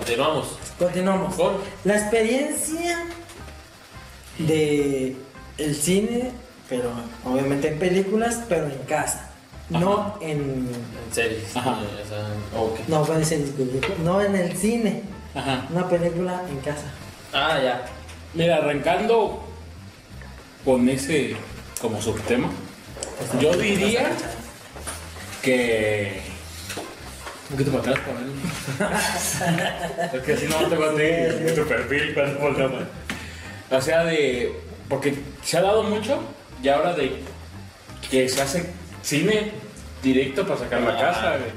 continuamos. Continuamos. Con- La experiencia de el cine, pero obviamente en películas, pero en casa. No en. En series. Ajá. eh, o sea, ok. No, puede ser, disculpe, no en el cine. Ajá. Una película en casa. Ah, ya. Mira, arrancando con ese como subtema, yo diría que. Un poquito para atrás, para ver. es que así no te va a decir tu perfil cuando volteamos. O sea, de. Porque se ha dado mucho y ahora de que se hace cine directo para sacar la casa, güey.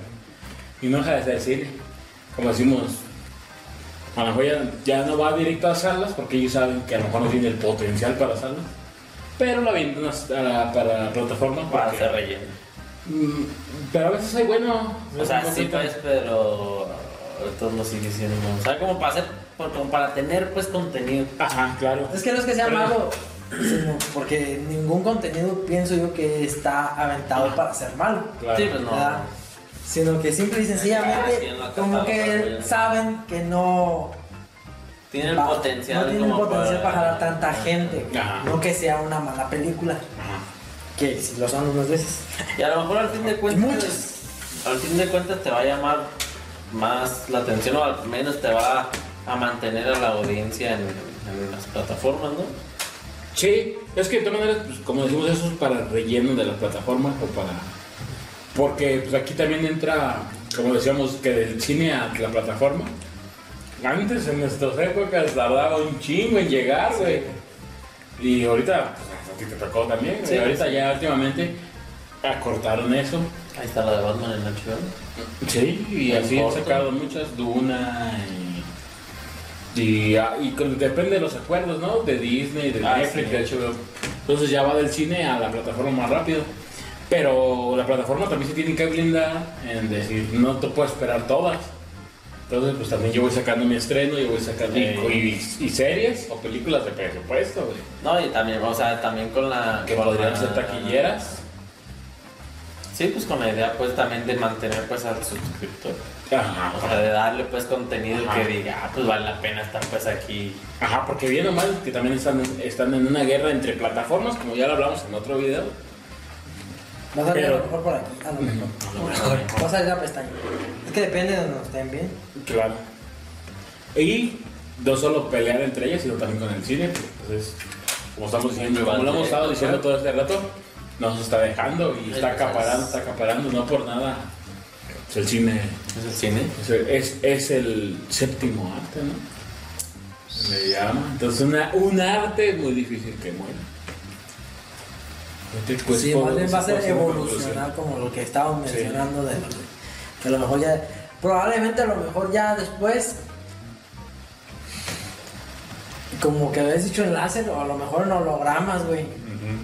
Y no deja de cine. Como decimos, a lo mejor ya, ya no va directo a salas porque ellos saben que a lo mejor no tiene el potencial para salas. Pero la venden para la plataforma. Para porque- hacer relleno. Mm, Pero a veces hay bueno. O sea, sí, pues, pero. Esto no sigue siendo. O sea, como para hacer. por- Como para tener, pues, contenido. Ajá, claro. Es que no es que sea Pero- malo, sino porque ningún contenido pienso yo que está aventado para ser malo. Claro. Sí, pues no. ¿verdad? Sino que simple y Ah, sí, sencillamente, en la como que saben que no. Tiene el va- potencial. No tienen como potencial para jalar tanta gente. Ajá. No que sea una mala película. Que si lo son unas veces. Y a lo mejor al fin de cuentas. Muchas. Al fin de cuentas te va a llamar más la atención o al menos te va a mantener a la audiencia en, en las plataformas, ¿no? Sí, es que de todas maneras, pues, como decimos, eso es para el relleno de la plataforma o para. Porque pues, aquí también entra, como decíamos, que del cine a la plataforma. Antes, en nuestras épocas, tardaba un chingo en llegar, güey. Y ahorita, pues, a ti te tocó también, ahorita ya últimamente acortaron eso. Ahí está la de Batman en HBO. Sí, y así han sacado muchas, Duna y, y, ah, y con- depende de los acuerdos, ¿no? De Disney, de Ah, Netflix, sí. de. Entonces ya va del cine a la plataforma más rápido. Pero la plataforma también se tiene que blindar en decir, no te puedo esperar todas. Entonces, pues también yo voy sacando mi estreno, yo voy sacando y, Sí. y- y series o películas de presupuesto, güey. No, y también, o sea, también con la. Que podrían ser taquilleras. Sí, pues con la idea, pues también de mantener, pues al suscriptor. Ajá. O sea, de darle, pues contenido Ajá. que diga, ah, pues vale la pena estar, pues aquí. Ajá, porque bien o mal, que también están, están en una guerra entre plataformas, como ya lo hablamos en otro video. Va a salir a lo mejor por aquí. A lo mejor. A lo mejor. Va a salir la pestaña. Es que depende de donde estén bien. Claro. Y no solo pelear entre ellas, sino también con el cine. Entonces, como estamos diciendo, como lo hemos estado diciendo todo este rato, nos está dejando y está acaparando, está acaparando, no por nada. Pues el cine ¿Es el cine? es, es, es el séptimo arte, ¿no? Se le llama. Entonces, una, un arte muy difícil que muera. Pues, sí, más bien va a ser evolucionar como lo que estábamos Sí. mencionando de lo que a lo mejor ya probablemente a lo mejor ya después como que habías dicho en láser o a lo mejor en hologramas, güey.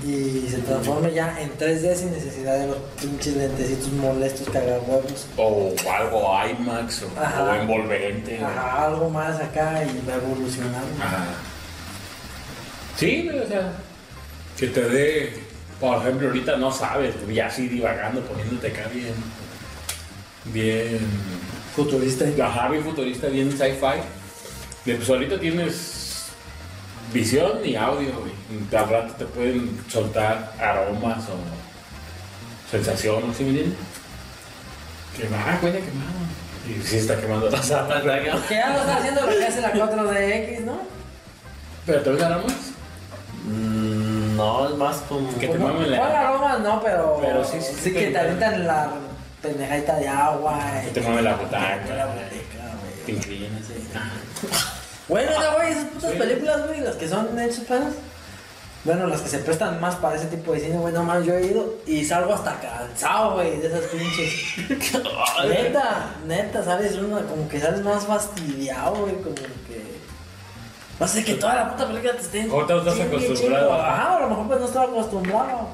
Y se transforme ya en 3D sin necesidad de los pinches lentecitos molestos cagahuevos. O algo IMAX o, Ajá. o envolvente. o- Ajá, algo más acá y va evolucionando. Ajá. Sí, o sea, que te dé, por ejemplo, ahorita no sabes, ya así divagando, poniéndote acá bien, bien, Futurista. ajá, bien futurista, bien sci-fi. De, Pues ahorita tienes visión y audio, güey. Al rato te pueden soltar aromas o sensaciones, ¿sí me entiendes? Quemar, güey, quemado. Y sí está quemando la sala. Que ya lo está haciendo lo que hace la 4DX, ¿no? Pero te ves aromas. Mm, No, es más como. Que te no, mamen la-. No, pero. Pero sí, sí, sí, que te- avientan la pendejadita de agua. Que te mueve la butaca. La butaca, güey. Te inclinas. Bueno, no, güey, esas putas Sí. películas, güey, las que son hechas para. Bueno, las que se prestan más para ese tipo de cine, güey, no más, yo he ido y salgo hasta cansado, güey, de esas pinches. neta, neta, sales una, como que sales más fastidiado, güey, como que. No sé, que toda la puta película te estén. O te estás acostumbrado. Ajá, a lo mejor pues no estaba acostumbrado.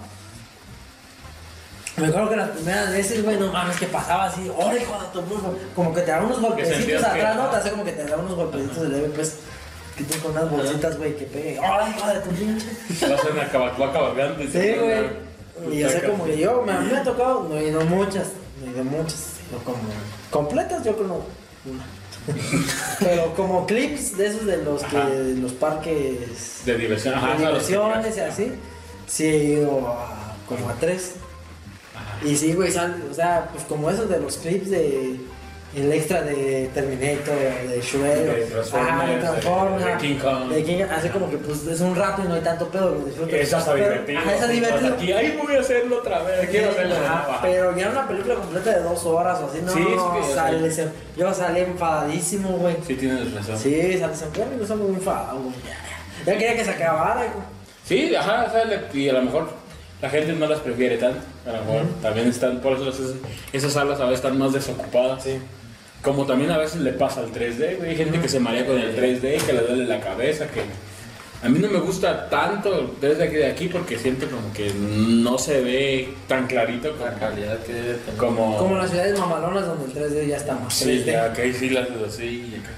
Me acuerdo que las primeras veces, güey, no mames, que pasaba así, ¡oh, hijo de tu puta! Como que te da unos golpecitos atrás, ¿no? Te hace como que te da unos golpecitos de leve, pues, que tú con unas bolsitas, güey, que pegue. ¡Oh, hijo de tu pinche! Va a ser una y Sí, güey. Y sé Butaca. como que yo, me, a mí me ha tocado, no he ido muchas, no ido muchas, no como completas, yo creo una. Pero como clips de esos de los que Ajá. los parques De diversión, de ajá. diversiones y así, sí he ido a, como a tres. Ajá. Y sí, güey, sal- o sea, pues como esos de los clips de el extra de Terminator, de Shrek, De Transformers, de King Kong. de King- así como que pues es un rato y no hay tanto pedo, lo disfrutas. Eso está Pero- divertido. Ajá, está divertido. Aquí, ay, voy a hacerlo otra vez. Quiero hacerlo. Pero ya una película completa de dos horas o así, no, Sí, es que- sale, yo salí enfadadísimo, güey. Sí, tienes razón. Sí, sale siempre, yo salgo muy enfadado, güey. Ya, quería que se acabara, güey. Sí, ajá, o sea, le- y a lo mejor la gente no las prefiere tanto. A lo mejor también están, por eso esas, esas salas a veces están más desocupadas. Sí. Como también a veces le pasa al 3D, güey. Hay gente que se marea con el 3D, que le duele la cabeza, que... A mí no me gusta tanto el 3D aquí de aquí porque siento como que no se ve tan clarito La como... calidad que debe tener. como Como las ciudades mamalonas donde el 3D ya está más Sí, 3D. ya, que ahí sí las haces así y acá.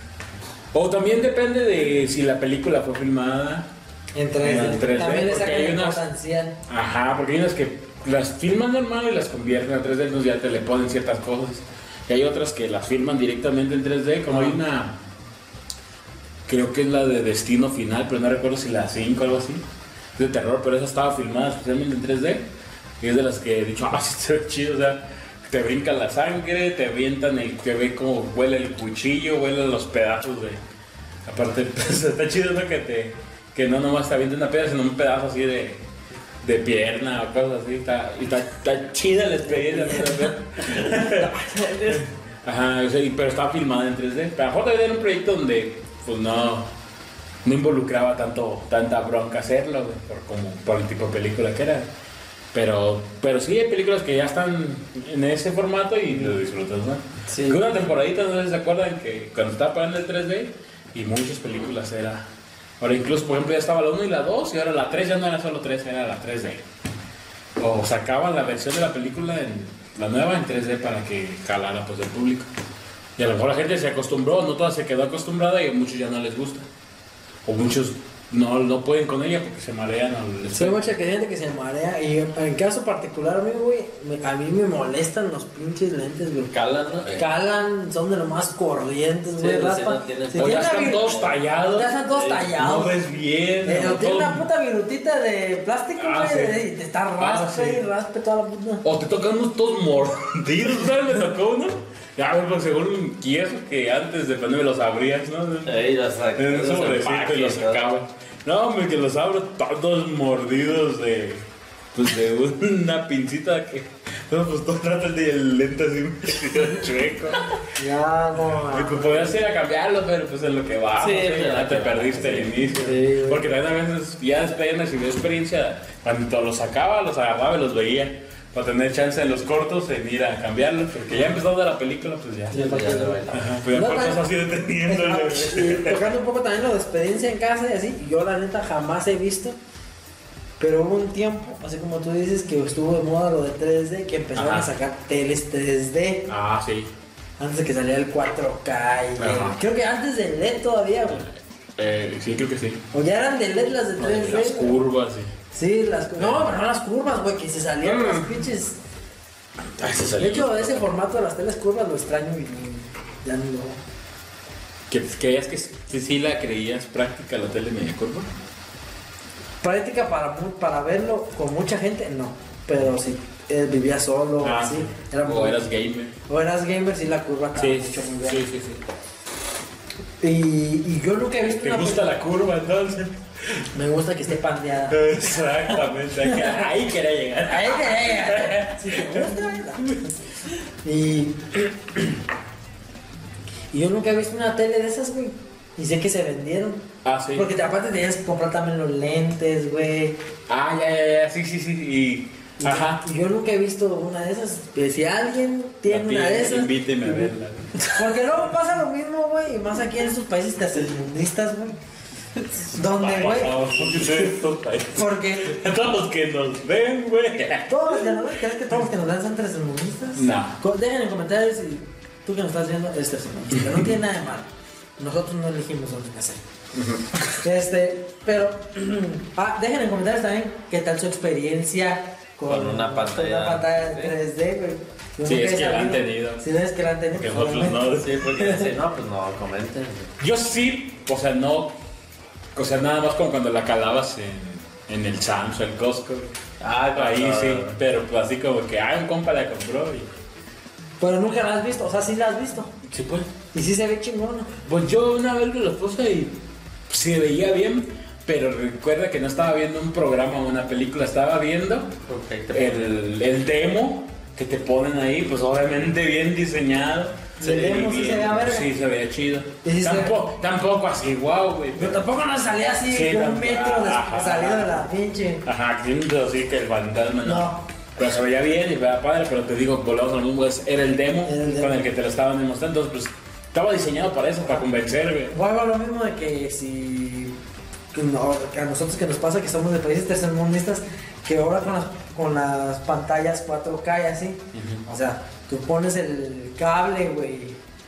O también depende de si la película fue filmada. En 3D. En 3D, También sacan hay unas- importancia. Ajá, porque hay unas que las filman normal y las convierten a 3D, entonces ya te le ponen ciertas cosas. Y hay otras que las filman directamente en 3D, como hay una. Creo que es la de Destino Final, pero no recuerdo si la 5 o algo así. Es de terror, pero esa estaba filmada especialmente en 3D. Y es de las que he dicho, ah, sí, se ve chido, o sea, te brinca la sangre, te avientan el. te ve como huele el cuchillo, huele los pedazos de. Aparte, pues, está chido, ¿no? Que te. que no nomás te avienten una piedra, sino un pedazo así de de pierna o cosas así. Está, y está, está chida la experiencia. Ajá, o sea, y- pero estaba filmada en 3D. Pero también era un proyecto donde pues no, no involucraba tanto, tanta bronca hacerlo, güey, por, como, por el tipo de película que era. Pero, pero sí hay películas que ya están en ese formato y lo disfrutas, ¿no? Sí. Una temporadita, no sé si se acuerdan que cuando estaba pagando el 3D y muchas películas era. Ahora incluso, por ejemplo, ya estaba la 1 y la 2 y ahora la 3 ya no era solo 3, era la 3D. O sacaban la versión de la película en la nueva en 3D para que calara pues el público. Y a lo mejor la gente se acostumbró, no toda se quedó acostumbrada y a muchos ya no les gusta. O muchos no, no pueden con ella porque se marean al Sí, hay mucha gente que se marea. Y en, caso particular, a mí, güey, me- a mí me molestan los pinches lentes, güey. Calan, ¿no? Eh, Calan, son de los más corrientes, güey. sí, raspan. no ya están todos tallados. Ya están todos eh, tallados. No ves bien. Eh, o o tiene todo- una puta virutita de plástico, Ah, güey, sí. y te está Ah, raspe sí. y raspe toda la puta. O te tocan unos todos mordidos, ¿sabes? Me tocó uno. Ya, pues según un queso que antes depende de los abrías, ¿no? Ahí los En un sobrecito y los empaques, ¿no? hombre, que los abro todos mordidos de. Pues de una pincita que. No, pues todo trata de el lente así chueco. Ya, no. Y pues podías ir a cambiarlo, pero pues es lo que va. Sí, ya te perdiste el inicio. Sí. Porque también a veces ya después de recibir experiencia, cuando los sacaba, los agarraba y los veía. Para tener chance en los cortos en ir a cambiarlos. Porque ya empezando la película, pues ya. Sí, Ya. Ajá, pues ya No, cortos no. así deteniendo. Y tocando un poco también lo de experiencia en casa y así, yo la neta jamás he visto. Pero hubo un tiempo, así como tú dices, que estuvo de moda lo de 3D, que empezaron Ajá. a sacar teles 3D Ah, sí. antes de que saliera el 4K. y el- creo que antes del LED todavía, güey. Eh, sí, creo que sí. O ya eran de LED las de 3D. Las curvas, sí. Sí, las No, pero no las curvas, güey, que se salían Mm. las pinches. Ay, se De hecho, ese formato de las teles curvas lo extraño y ya no lo. ¿Que, ¿Creías que sí, sí la creías práctica la tele media curva? Práctica para, para verlo con mucha gente, no. Pero si eh, vivía solo, Ah, así. sí. Era o muy- eras gamer. o eras gamer, sí la curva acá Sí, mucho muy bien. sí, sí, sí. Y, y yo nunca he visto ¿Te una gusta la curva entonces? Me gusta que esté pandeada. Exactamente. Ahí quería llegar. Ahí que Si te gusta, y, y yo nunca he visto una tele de esas, güey. Y sé que se vendieron. Ah, sí. Porque te- aparte tenías que comprar también los lentes, güey. Ah, ya, ya, ya. Sí, sí, sí. Y. Y- Ajá. Y yo nunca he visto una de esas. Pero si alguien tiene ti, una de esas. Invíteme a verla. Porque luego pasa lo mismo, güey. Y más aquí en estos países tercermundistas, güey. Donde, güey. Porque Todos los que nos ven, güey. todos los que nos ¿crees que todos los que nos dan son tercermundistas? No. Dejen en comentarios si tú que nos estás viendo eres tercermundista. No tiene nada de malo. Nosotros no elegimos dónde nacer. Este, pero. ah, dejen en comentarios también qué tal su experiencia Con una pantalla. Una pantalla Sí. 3D, güey. Sí, nunca es que la han tenido. Sí, es que la han tenido. Que pues, nosotros no. Sí, porque si no, pues no, comenten. Yo sí, o sea, no. O sea, nada más como cuando la calabas en, en el Sam's o el Costco. Ah, Ahí sí, pero pues así como que, ah, un compa la compró y. Pero nunca la has visto, o sea, sí la has visto. Sí, pues. Y sí se ve chingona. Pues yo una vez me lo puse y se veía bien, pero recuerda que no estaba viendo un programa o una película, estaba viendo el, el demo que te ponen ahí, pues obviamente bien diseñado. Demo sí se veía verga. Sí, se veía chido. Se tampoco, tampoco así, wow, güey. Pero tampoco nos salía así Sí, un tampoco. metro de salido de la pinche. Ajá, así que el fantasma no. No. Pero se veía bien y veía padre, pero te digo, volvamos al es- era el demo Era el demo. con el que te lo estaban demostrando, entonces pues estaba diseñado para eso, para convencer, güey. O algo lo mismo de que si no, que a nosotros que nos pasa que somos de países tercermundistas, que ahora con las, con las pantallas 4K y así, o sea, tú pones el cable, güey,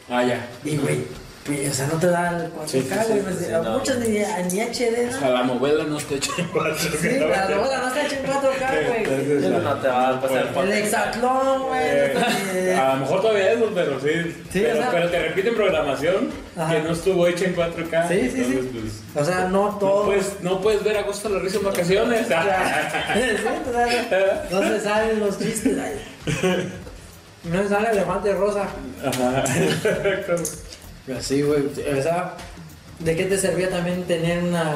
Ah, ya. y güey, pues, o sea, no te da el 4K, Sí, sí, sí, güey, sí, pues, sí, a no. muchos ni, ni HD, O ¿no? sea, la novela no está hecha en cuatro. Sí, la novela no está hecha en 4K, güey. Entonces, Sí, no te va a pasar Bueno, El hexatlón, güey. Eh, a lo mejor todavía eso, pero sí. Sí, pero, o sea- pero te repiten programación Ajá. que no estuvo hecha en 4K. Sí, sí, sí. entonces, pues, O sea, no no, todo. puedes, no puedes ver a gusto la risa en vacaciones. Sí, o sea, no se salen los chistes ahí. No sale elefante rosa. Ajá. Así, güey. O sea, ¿de qué te servía también tener una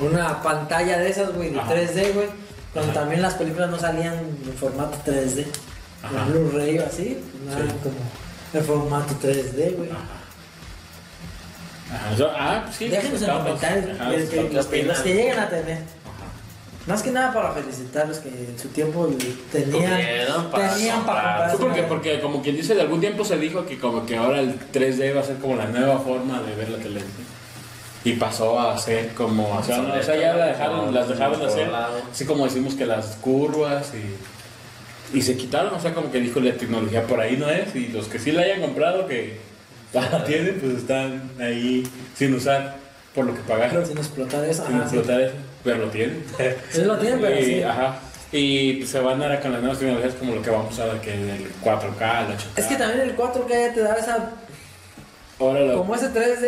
una pantalla de esas, güey, de Ajá. 3D, güey? Cuando también las películas no salían en formato 3D. Ajá. En Blu-ray o así, Sí. eran como en formato 3D, güey. Ajá, eso- ah, sí. Déjenos en comentarios ajá, que- que que, que lleguen a tener. Más que nada para felicitarlos que en su tiempo tenían, Tuvieron para tenían para comprar. porque, porque como quien dice, de algún tiempo se dijo que como que ahora el 3D va a ser como la nueva forma de ver la televisión. Y pasó a ser como, o sea, no, o sea, ya la dejaron, las dejaron de hacer, así como decimos que las curvas y, y se quitaron, o sea, como que dijo la tecnología por ahí no es, y los que sí la hayan comprado, que la tienen, pues están ahí sin usar por lo que pagaron, Sin explotar eso. sin explotar eso, pero lo tienen. Sí lo tienen, pero y, sí. Ajá. Y pues, se van ahora con las nuevas tecnologías como lo que vamos a ver que el 4K, el 8K. Es que también el 4K ya te da esa. Lo... Como ese 3D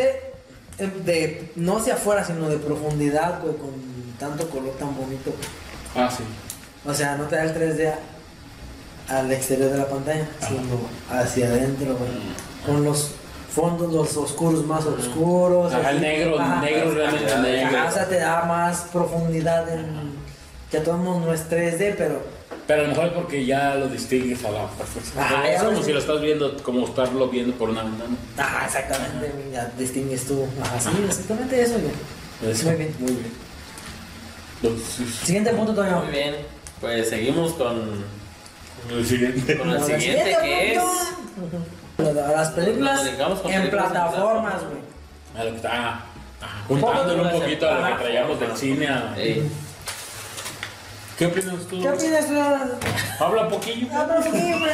eh, de. No hacia afuera, sino de profundidad, güey, con tanto color tan bonito. Ah, sí. O sea, no te da el 3D a- al exterior de la pantalla, sino hacia adentro, güey. Con los fondos, los oscuros más oscuros. Ajá, el negro, Ajá. negro realmente Ajá, negro. o sea, te da más profundidad en. Ya todo el mundo no es 3D, pero. Pero a lo mejor es porque ya lo distingues a la perfección. Es ya lo como si lo estás viendo, como estarlo viendo por una ventana. Ajá, exactamente, ya distingues tú. Ajá, sí, exactamente eso, güey. Eso. Muy bien. Muy bien. Entonces, Siguiente punto, Toño. Muy bien. Pues seguimos con, el siguiente. con el siguiente que es. Las películas en plataformas, güey. A lo que está. ah, ah, Juntándolo un poquito a lo que traíamos del cine. a- Ey, ¿Qué opinas tú? ¿Qué opinas tú? Habla un poquillo. Ah, pero sí, güey.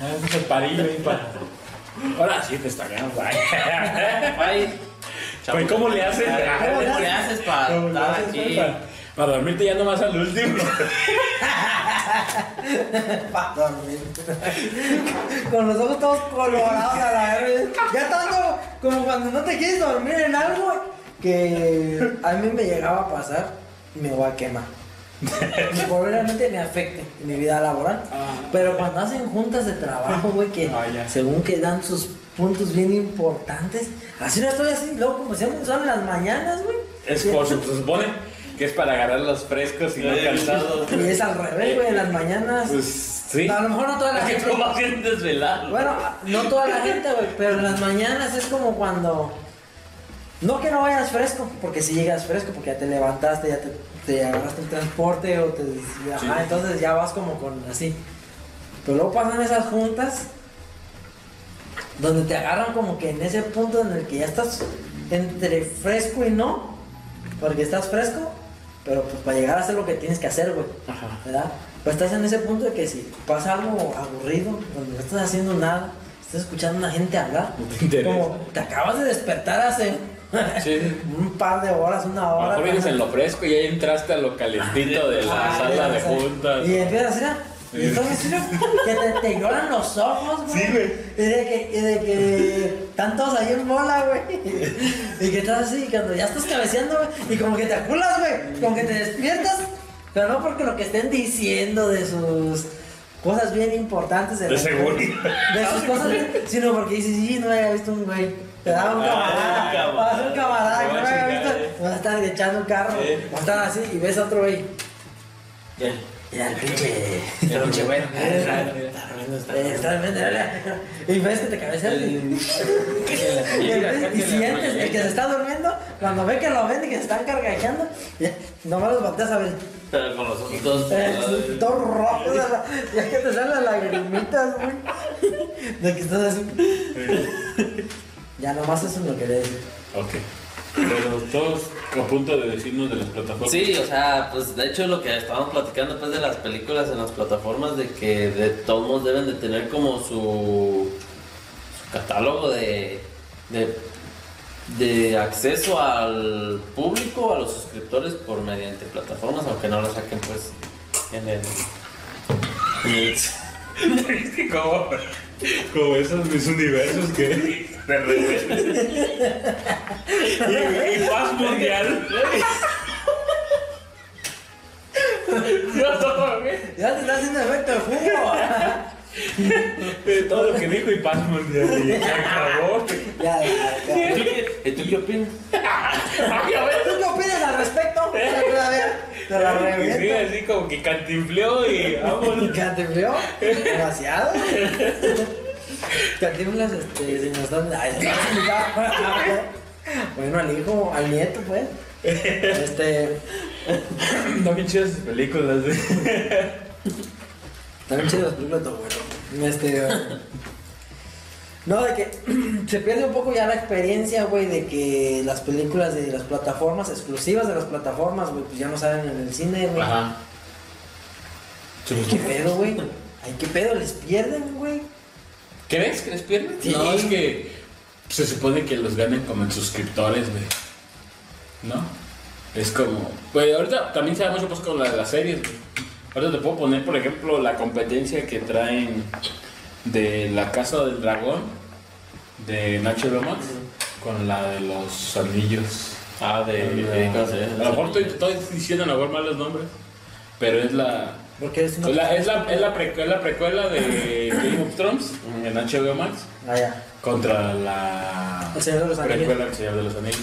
Ah, es el parillo ahí para. Ahora sí te estaqueamos. ay. Ay, Pues, ¿cómo le haces? ¿Cómo le haces para ¿Cómo le estar aquí? Para, para dormirte ya nomás al último. Pa' dormir. Con los ojos todos colorados a la vez. Ya tanto como cuando no te quieres dormir en algo que a mí me llegaba a pasar y me voy a quemar. Probablemente me afecte en mi vida laboral. Ah. Pero cuando hacen juntas de trabajo, güey, que Ah, según que dan sus puntos bien importantes, así no estoy así, loco, como siempre son las mañanas, güey. Es por se supone que es para agarrar los frescos y no cansados. Y es al revés, güey, en las mañanas. Pues sí. A lo mejor no toda la gente. bien desvelado. Bueno, no toda la gente, güey, pero en las mañanas es como cuando. No que no vayas fresco, porque si llegas fresco, porque ya te levantaste, ya te, te agarraste el transporte o te. Ajá, Sí. entonces ya vas como con así. Pero luego pasan esas juntas donde te agarran como que en ese punto en el que ya estás entre fresco y no, porque estás fresco, pero pues para llegar a hacer lo que tienes que hacer, güey. Ajá. ¿verdad? Pero estás en ese punto de que si pasa algo aburrido, donde no estás haciendo nada, estás escuchando a una gente hablar, te como te acabas de despertar hace Sí. Un par de horas, una hora. mejor vienes en lo fresco y ahí entraste a lo calentito de la Ah, sala de juntas. Y empiezas a hacer. Y entonces, que te, te lloran los ojos, güey. Sí, güey. Y de que, y de que están todos ahí en bola, güey. Y que estás así, cuando ya estás cabeceando, güey. Y como que te aculas, güey. Como que te despiertas. Pero no porque lo que estén diciendo de sus cosas bien importantes. De la- seguridad. De sus cosas bien. Sino porque dices, sí, no había visto un güey. Te da un Ah, camarada. un camarada. Vas a un camarada que no había visto. eh. Vas a estar echando un carro. Vas a estar así y ves a otro güey. Mira el pinche. El pinche bueno. Y ves que te cabeceas. Y, y sientes el que se está durmiendo, cuando ve que lo ven y que se están cargajeando, nomás los volteas a ver. Pero con los ojos todos. Eh, Todo rojo, de la- ya que te salen las lagrimitas, güey. De que estás así. Ya nomás eso lo quería decir. Ok. Pero todos a punto de decirnos de las plataformas. Sí, o sea, pues de hecho lo que estábamos platicando después de las películas en las plataformas, de que de todos modos deben de tener como su, su catálogo de, de, de acceso al público, a los suscriptores por mediante plataformas, aunque no lo saquen pues en el... como, como esos mis universos que de repente. Y, y paz mundial. Ya te está haciendo efecto el jugo. De todo lo que dijo y paz mundial. Y se acabó. Ya, ya, ya. ¿Y tú qué- ¿Y tú qué opinas? A ver. ¿Tú qué opinas al respecto? A ver, te la Sí, reviento. así como que cantinfleó y vámonos. ¿Cantinfleo? Demasiado. Cantinflas, este, si nos están. Ay, se nos ha invitado. Bueno, al hijo, al nieto, pues. Este. No bien chidas esas películas, güey. También chido las películas de tu abuelo. Este. No, de que se pierde un poco ya la experiencia, güey, de que las películas de las plataformas, exclusivas de las plataformas, güey, pues ya no salen en el cine, güey. Ajá. ¿Qué pedo, güey? Ay, ¿qué pedo? ¿Les pierden, güey? ¿Crees que les pierden? Sí. No, es que se supone que los ganen como en suscriptores, güey. ¿No? Es como. Güey, ahorita también se da mucho pues con la de las series, güey. Ahorita te puedo poner, por ejemplo, la competencia que traen de La Casa del Dragón de Nacho Lomas con la de los anillos. Ah, de... de- ¿cómo se llama? A lo mejor estoy, estoy diciendo a lo mejor mal los nombres, pero es la. Porque es una. Es la, es la, es la, precu- es la precuela de Game of Thrones en HBO Max Ah, ya. contra la El Señor de los Anillos. precuela del Señor de los Anillos.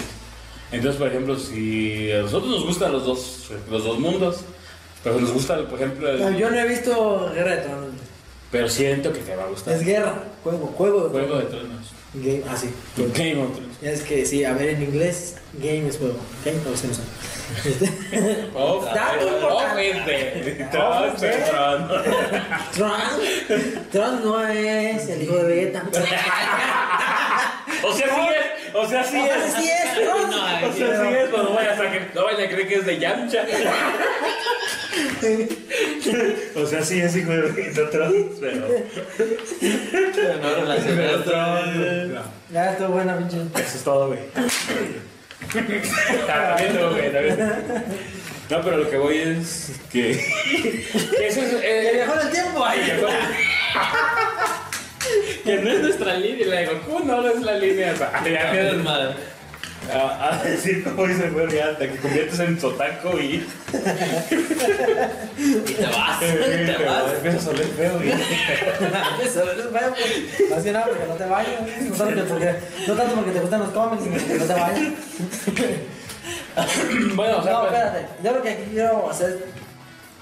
Entonces, por ejemplo, si a nosotros nos gustan los dos, los dos mundos, pero nos gusta, por ejemplo, el- No, yo no he visto Guerra de Tronos. pero siento que te va a gustar. Es guerra, juego, juego de Juego de Tronos. Game, ah, sí. Game of Thrones. Es que sí, a ver, en inglés, game es juego. Game. Este, Oh, oh, este, de Tronos. Tron, Tron no es el hijo de Vegeta. O sea, sí es, o sea, sí O sea, es. sí es Tron. O sea, sí es, pero no vayas no vayan a creer que es de Yamcha. O sea, sí es hijo de Tronos, pero. No relacionado. Ya estuvo buena, pinche. Eso es todo, güey. Está bien, no, güey, está bien. No, pero lo que voy es que. que eso es. Que eh, mejor el tiempo ahí. que no es nuestra línea, la de Goku no es la línea. sea, ya, desmadre. A, a decir como dice güey, hasta que conviertes en sotaco y. Y te vas, te te vas. Empiezas a oler feo y. Eso, eso, vaya, pues, Más que nada porque no te vayas. No, que porque, no tanto porque te gustan los cómics, sino porque no te vayas. Bueno, o sea, No, pues, espérate. Yo lo que aquí quiero hacer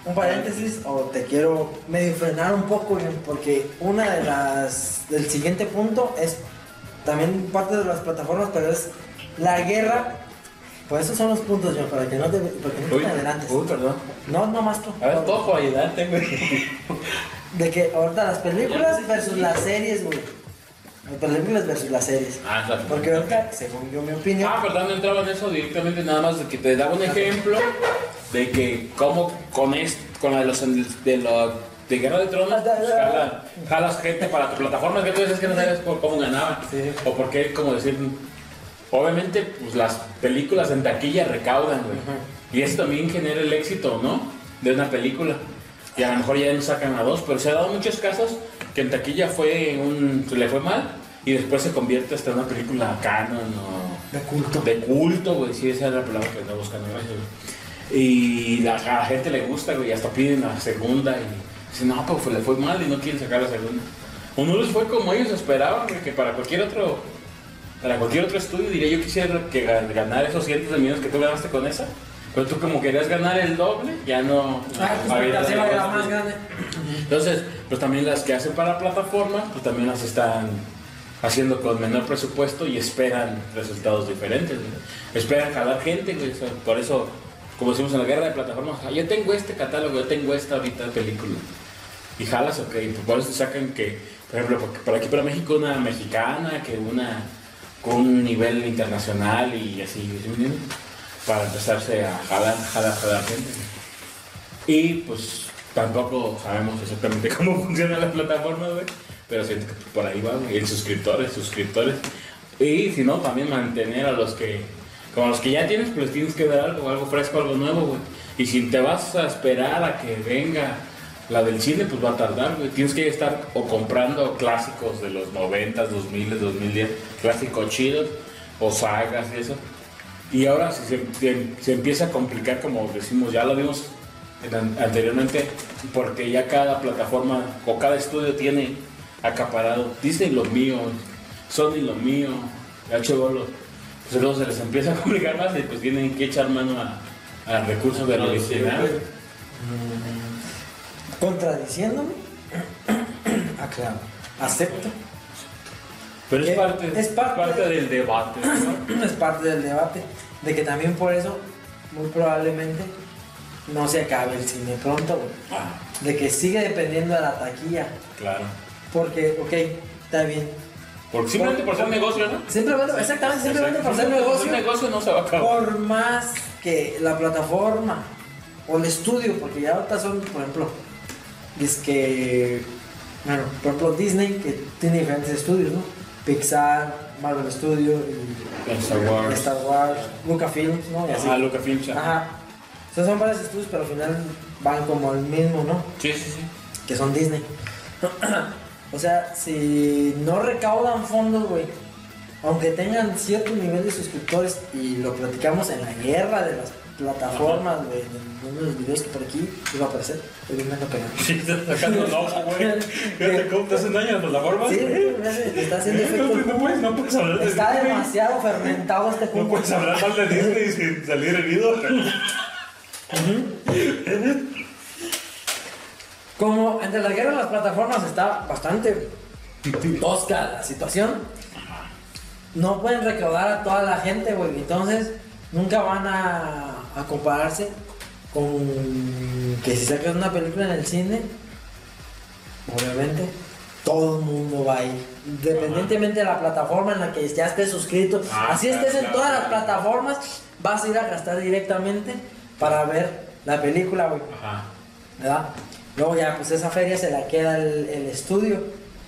un paréntesis o te quiero medio frenar un poco güey, porque una de las del siguiente punto es también parte de las plataformas, pero es la guerra. Pues esos son los puntos, yo, para que no te, para que no Uy, te adelantes. uy, perdón. No, no más tú. A ver, tojo, ayudarte, güey. De que ahorita las películas versus las series, güey. Las películas versus las series. Ah, claro. Porque ahorita, según yo mi opinión, Ah, perdón, no entraba en eso directamente, nada más de que te daba un ejemplo de que cómo con esto, con la de los de lo de Guerra de Tronos, pues, jala- jalas gente para tu plataforma, que tú dices que no sabes por cómo ganaban. Sí. O por qué, como decir, obviamente, pues las películas en taquilla recaudan, güey. Y eso también genera el éxito, ¿no? De una película. Y a lo mejor ya no sacan a dos, pero se ha dado muchos casos que en taquilla fue un, se le fue mal y después se convierte hasta en una película canon o De culto. de culto, güey. Sí, esa es la palabra que andaba buscando. güey. Y la, a la gente le gusta, güey. Hasta piden la segunda y dicen, no, pues le fue mal y no quieren sacar la segunda. O no les fue como ellos esperaban, güey, que para cualquier otro para cualquier otro estudio diría yo quisiera que gan- ganar esos cientos de millones que tú ganaste con esa. Pero tú como querías ganar el doble, ya no... Ah, era más grande. Entonces, pues también las que hacen para plataformas, pues también las están haciendo con menor presupuesto y esperan resultados diferentes. Esperan jalar gente, güey. por eso, como decimos en la guerra de plataformas, "Ah, yo tengo este catálogo, yo tengo esta ahorita película. Y jalas, ok, pues por eso sacan que, por ejemplo, por aquí para México una mexicana, que una con un nivel internacional y así. Para empezarse a jalar, jalar, jalar gente. Y pues tampoco sabemos exactamente cómo funcionan las plataformas, güey. Pero siento que por ahí va. El suscriptores, suscriptores. Y si no, también mantener a los que, como los que ya tienes, pues tienes que dar algo, algo fresco, algo nuevo. Y si te vas a esperar a que venga la del cine, pues va a tardar, güey. Tienes que estar o comprando clásicos de los 90, 2000, 2010, clásicos chidos, o sagas y eso. Y ahora si se, se- se empieza a complicar, como decimos, ya lo vimos en an- anteriormente, porque ya cada plataforma o cada estudio tiene acaparado Disney lo mío, Sony lo mío, HBO lo... Pues entonces se les empieza a complicar más y pues tienen que echar mano a, a recursos de sí, original. Contradiciéndome. ah, claro. Acepto. Pero es parte, es parte- del debate. ¿no? es parte del debate. De que también por eso, muy probablemente, no se acabe el cine pronto. Ah, De que sigue dependiendo de la taquilla. claro. Porque, ok, está bien. Porque simplemente por ser negocio, ¿no? Simplemente, exactamente, simplemente por ser negocio. Un negocio no se va a acabar. Por más que la plataforma o el estudio, porque ya ahorita son, por ejemplo, es que, bueno, por ejemplo, Disney, que tiene diferentes estudios, ¿no? Pixar, Marvel Studio, y Star Wars. Star Wars, Lucasfilms, ¿no? Y así. Ah, Lucasfilm, sí. Ajá. O sea, son varios estudios, pero al final van como el mismo, ¿no? Sí, sí, sí. que son Disney. o sea, si no recaudan fondos, güey, aunque tengan cierto nivel de suscriptores, y lo platicamos en la guerra de las plataformas, güey, en uno de los videos que por aquí iba a aparecer, estoy bien pegando. Sí, estás sacando el ojo, güey. Fíjate cómo te hacen daño a las plataformas. Sí, güey, me hace- me está haciendo No, efecto. no puedes, no puedes hablar de Está demasiado fermentado este No jugo. puedes hablar mal de Disney sin salir herido. Como entre la guerra de las plataformas está bastante tosca la situación, no pueden recaudar a toda la gente, güey. Entonces, nunca van a, a compararse con que si sacas una película en el cine, obviamente, todo el mundo va a ir. Independientemente de la plataforma en la que ya estés suscrito, Ah, así claro, estés en claro, todas las plataformas, vas a ir a gastar directamente para ver la película, güey. Ajá. ¿verdad? Luego ya, pues esa feria se la queda el, el estudio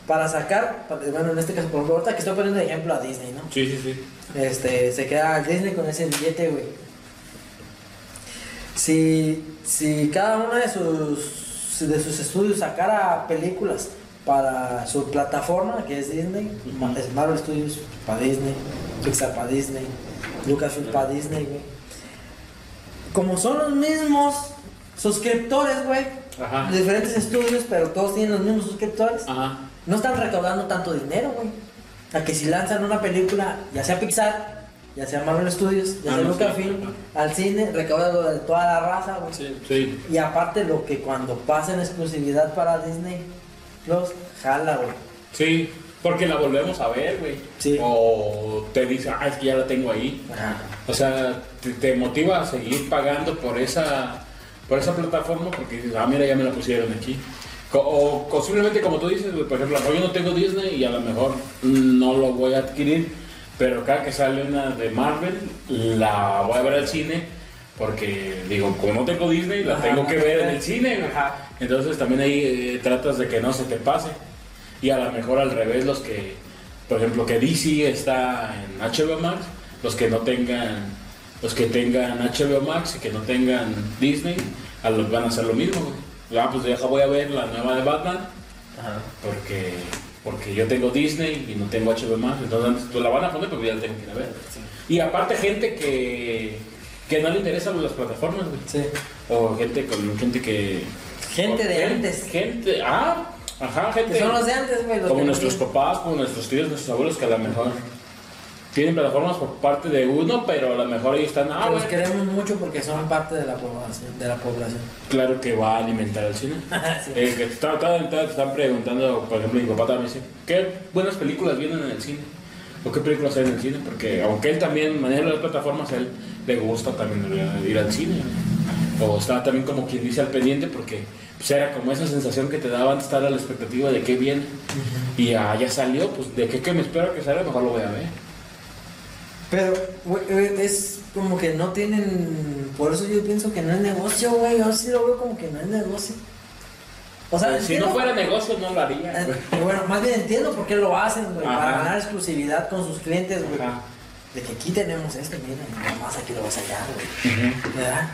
para sacar, para- bueno, en este caso, por ahorita que estoy poniendo de ejemplo a Disney, ¿no? Sí, sí, sí. Este, se queda Disney con ese billete, güey. Si, si cada uno de sus, de sus estudios sacara películas para su plataforma, que es Disney, es Marvel Studios para Disney, Pixar para Disney, Lucasfilm para Disney, güey. Como son los mismos suscriptores, güey, de diferentes estudios, pero todos tienen los mismos suscriptores, Ajá. no están recaudando tanto dinero, güey. A que si lanzan una película, ya sea Pixar, ya sea Marvel Studios, ya Ah, sea no, sí, Lucasfilm, al cine, recauda lo de toda la raza, güey. Sí. Y aparte lo que cuando pasen exclusividad para Disney Plus, jala, güey. Sí. Porque la volvemos a ver, güey. Sí. O te dice, ah, es que ya la tengo ahí. Ajá. O sea, te, te motiva a seguir pagando por esa, por esa plataforma porque dices, ah, mira, ya me la pusieron aquí. O, o simplemente como tú dices, güey, por ejemplo, yo no tengo Disney y a lo mejor no lo voy a adquirir, pero cada que sale una de Marvel, la voy a ver al cine porque, digo, como no tengo Disney, la Ajá, tengo que ver en el cine. Ajá. Entonces también ahí eh, tratas de que no se te pase. Y a lo mejor al revés, los que, por ejemplo, que DC está en HBO Max, los que no tengan, los que tengan HBO Max y que no tengan Disney, a los, van a hacer lo mismo. Ah, pues ya voy a ver la nueva de Batman, Ajá. porque, porque yo tengo Disney y no tengo HBO Max, entonces pues la van a poner, pero ya la tengo que ir a ver. Y aparte gente que, que no le interesan las plataformas, güey. Sí. O gente con gente que... Gente de antes. Gente, ah, ajá, gente... Que son los de antes, güey. como nuestros papás, como nuestros tíos, nuestros abuelos, que a lo mejor tienen plataformas por parte de uno, pero a lo mejor ahí están, ah, los queremos mucho porque son parte de la población. De la población. claro que va a alimentar al cine. Sí. Eh, que está- está- te están preguntando, por ejemplo, mi papá también dice, ¿qué buenas películas vienen en el cine? ¿O qué películas hay en el cine? Porque aunque él también maneja las plataformas, a él le gusta también ir al cine. O está también como quien dice al pendiente porque pues, era como esa sensación que te daba antes estar a la expectativa de qué viene. Y ah, ya salió, pues de qué, que me espero que salga, mejor lo voy a ver. Pero, güey, güey, es como que no tienen. Por eso yo pienso que no es negocio, güey. Yo sí lo veo como que no es negocio. O sea, Pues, si no fuera negocio, no lo haría. Eh, güey. Bueno, más bien entiendo por qué lo hacen, güey. Ajá. Para ganar exclusividad con sus clientes, güey. Ajá. De que aquí tenemos esto, mira, y nomás aquí lo vas a hallar, güey. ¿Verdad?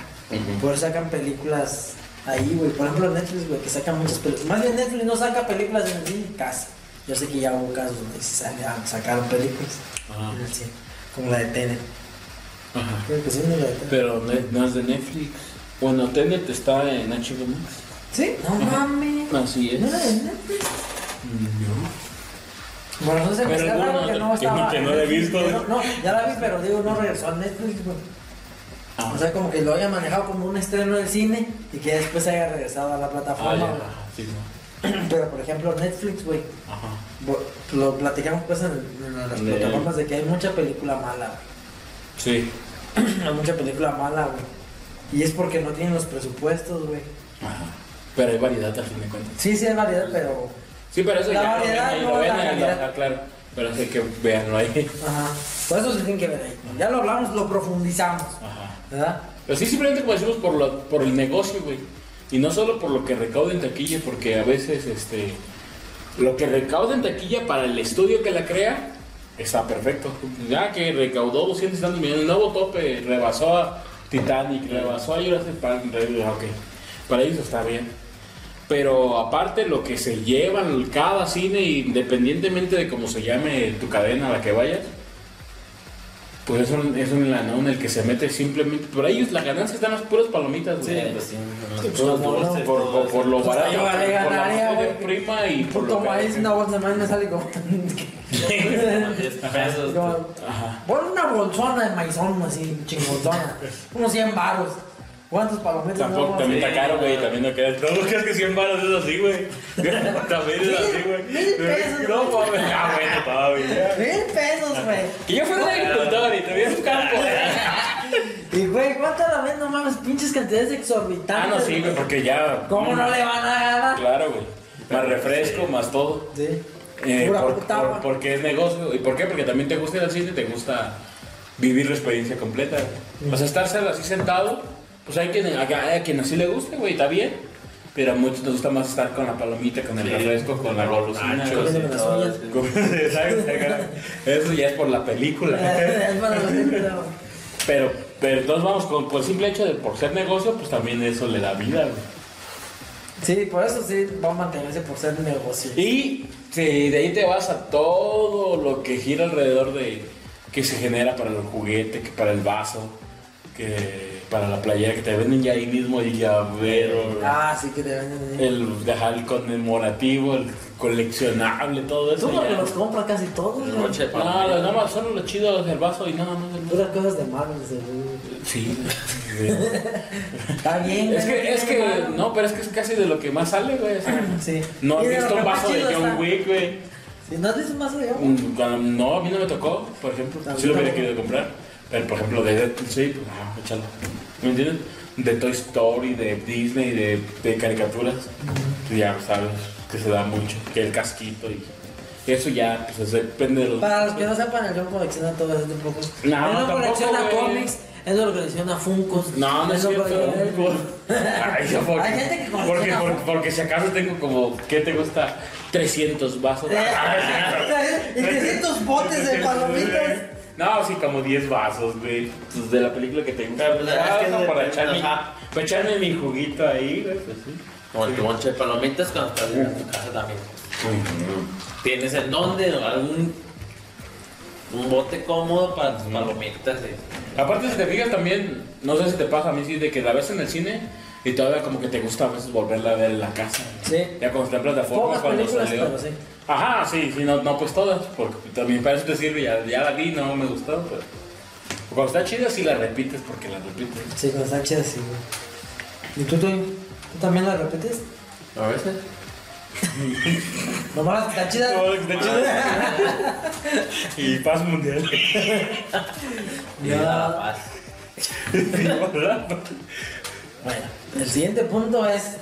Por eso sacan películas ahí, güey. Por ejemplo, Netflix, güey, que sacan muchas películas. Más bien Netflix no saca películas en el cine, casi. Yo sé que ya hubo casos donde sacaron películas Ajá. en el cine. Como la de Tenet. Ajá. Creo que sí, no la de Tenet. Pero no es- de Netflix. Bueno, Tenet está en HBO Max. ¿Sí? No Ajá. mames. Así es. ¿No era de Netflix? No. Bueno, no sé, Pero está raro que no estaba. que no la he visto. No, no, ya la vi, pero digo, no regresó a Netflix, güey. Ah. O sea, como que lo haya manejado como un estreno del cine y que después haya regresado a la Ah, plataforma. ya. Sí, no. Pero por ejemplo, Netflix, güey, lo platicamos pues en, en las De- plataformas de que hay mucha película mala, Sí. hay mucha película mala, güey. Y es porque no tienen los presupuestos, güey. Ajá. Pero hay variedad al fin de cuentas. Sí, sí hay variedad, pero. Sí, pero eso La ya variedad no la calidad. claro. Pero hay que verlo ahí. Ajá. Por eso se tienen que ver ahí. Ya lo hablamos, lo profundizamos, Ajá. ¿verdad? Pero sí, simplemente como decimos por, lo, por el negocio, güey. Y no solo por lo que recauda en taquilla, porque a veces este, lo que recauda en taquilla para el estudio que la crea está perfecto. Ya que recaudó 200 y tantos millones, el nuevo tope rebasó a Titanic, rebasó a Jurassic Park, re- ok. Para ellos está bien. Pero aparte lo que se llevan cada cine, independientemente de cómo se llame tu cadena a la que vayas, pues es un, es un lanón en el que se mete simplemente. Por ellos la ganancia está en las puras palomitas, Sí, güey. pues sí. Pues, Puros por, dulces, por- por- por eso. lo Pues barato, yo por, por la ganaría, güey. prima y por Puto lo maíz, una bolsa de maíz me sale como. 10 pesos. Pon una bolsona de maizón así, chingonzona. Unos 100 baros. ¿Cuántos palomitas? Tampoco, no? también está caro, güey, también no queda. No crees que 100 baros es así, güey. también es así, güey. Mil pesos, No, mames. Ah, bueno, todavía. Mil pesos, güey. Que yo fuera un agricultor y tuviera un campo. Y, güey, ¿cuánto la ven? No mames, pinches cantidades exorbitantes. Ah, no, sí, güey, porque ya. ¿Cómo no le van a ganar? Claro, güey. Más refresco, más todo. Sí. Eh, Pura por- puta, por- güey. porque es negocio. ¿Y por qué? Porque también te gusta ir al cine, te gusta vivir la experiencia completa. O sea, estar así sentado, pues hay quien, a, a quien así le guste, güey, está bien. Pero a muchos nos gusta más estar con la palomita, con el Sí. refresco, con la golosina. Eso ya es por la película. Es para los niños, güey. Pero, pero entonces vamos, con, por el simple hecho de por ser negocio, pues también eso le da vida, güey. Sí, por eso sí va a mantenerse por ser negocio. Y sí, de ahí te vas a todo lo que gira alrededor de que se genera para el juguete, que para el vaso, que para la playera que te venden ya ahí mismo el llavero, Ah, sí que te venden el dejar el conmemorativo, el coleccionable, todo eso. Tú porque ya. los compras casi todos, No, nada más solo lo chido del vaso y nada más. Puras cosas de Marvel, seguro. Sí. sí. Está bien, es güey, que, es que, no, pero es que es casi de lo que más sale, güey. Sí. no has visto que un vaso de John está- Wick, güey. Sí, ¿No has visto más de John Wick? Cuando- No, a mí no me tocó, por ejemplo. Sí lo hubiera querido comprar. Pero, por ejemplo, de Deadpool, sí, pues, ah, échalo. ¿Me entiendes? De Toy Story, de Disney, de, de caricaturas. ya sabes que se da mucho. Que el casquito y. Eso ya, pues depende de los. Para los que no sepan, el John colecciona todo ese tipo de cosas. No, él no tampoco, colecciona güey. cómics, él no colecciona Funkos. No, no es cierto. Ay, yo porque, Hay gente que colecciona porque, porque, porque si acaso tengo como, ¿qué te gusta? 300 vasos. y 300 botes de palomitas. No, sí, como 10 vasos, güey. Pues de la película que tengo. Pero, pues, es que Ah, depende, para, echarme, ajá. para echarme mi juguito ahí, güey, pues sí. Como el bonche de palomitas cuando estás en tu casa también. ¿Tienes en dónde? ¿O algún un bote cómodo para tus palomitas? sí. Aparte, si te fijas también, no sé si te pasa a mí, sí, de que la ves en el cine y todavía como que te gusta a veces volverla a ver en la casa. Sí. Ya cuando está en plataforma, Pocas cuando salió. pero sí. Ajá, sí, sí, no, no pues todas, porque también para eso te sirve, ya, ya la vi, no me gustó, pero... Cuando está chida sí la repites porque la repites. Sí, cuando están chidas, sí, güey. ¿Y tú, tú, tú también la repites? A veces. Nomás están chidas. No, está chida. y paz mundial. Ya. paz. Sí, ¿verdad? Bueno, el siguiente punto es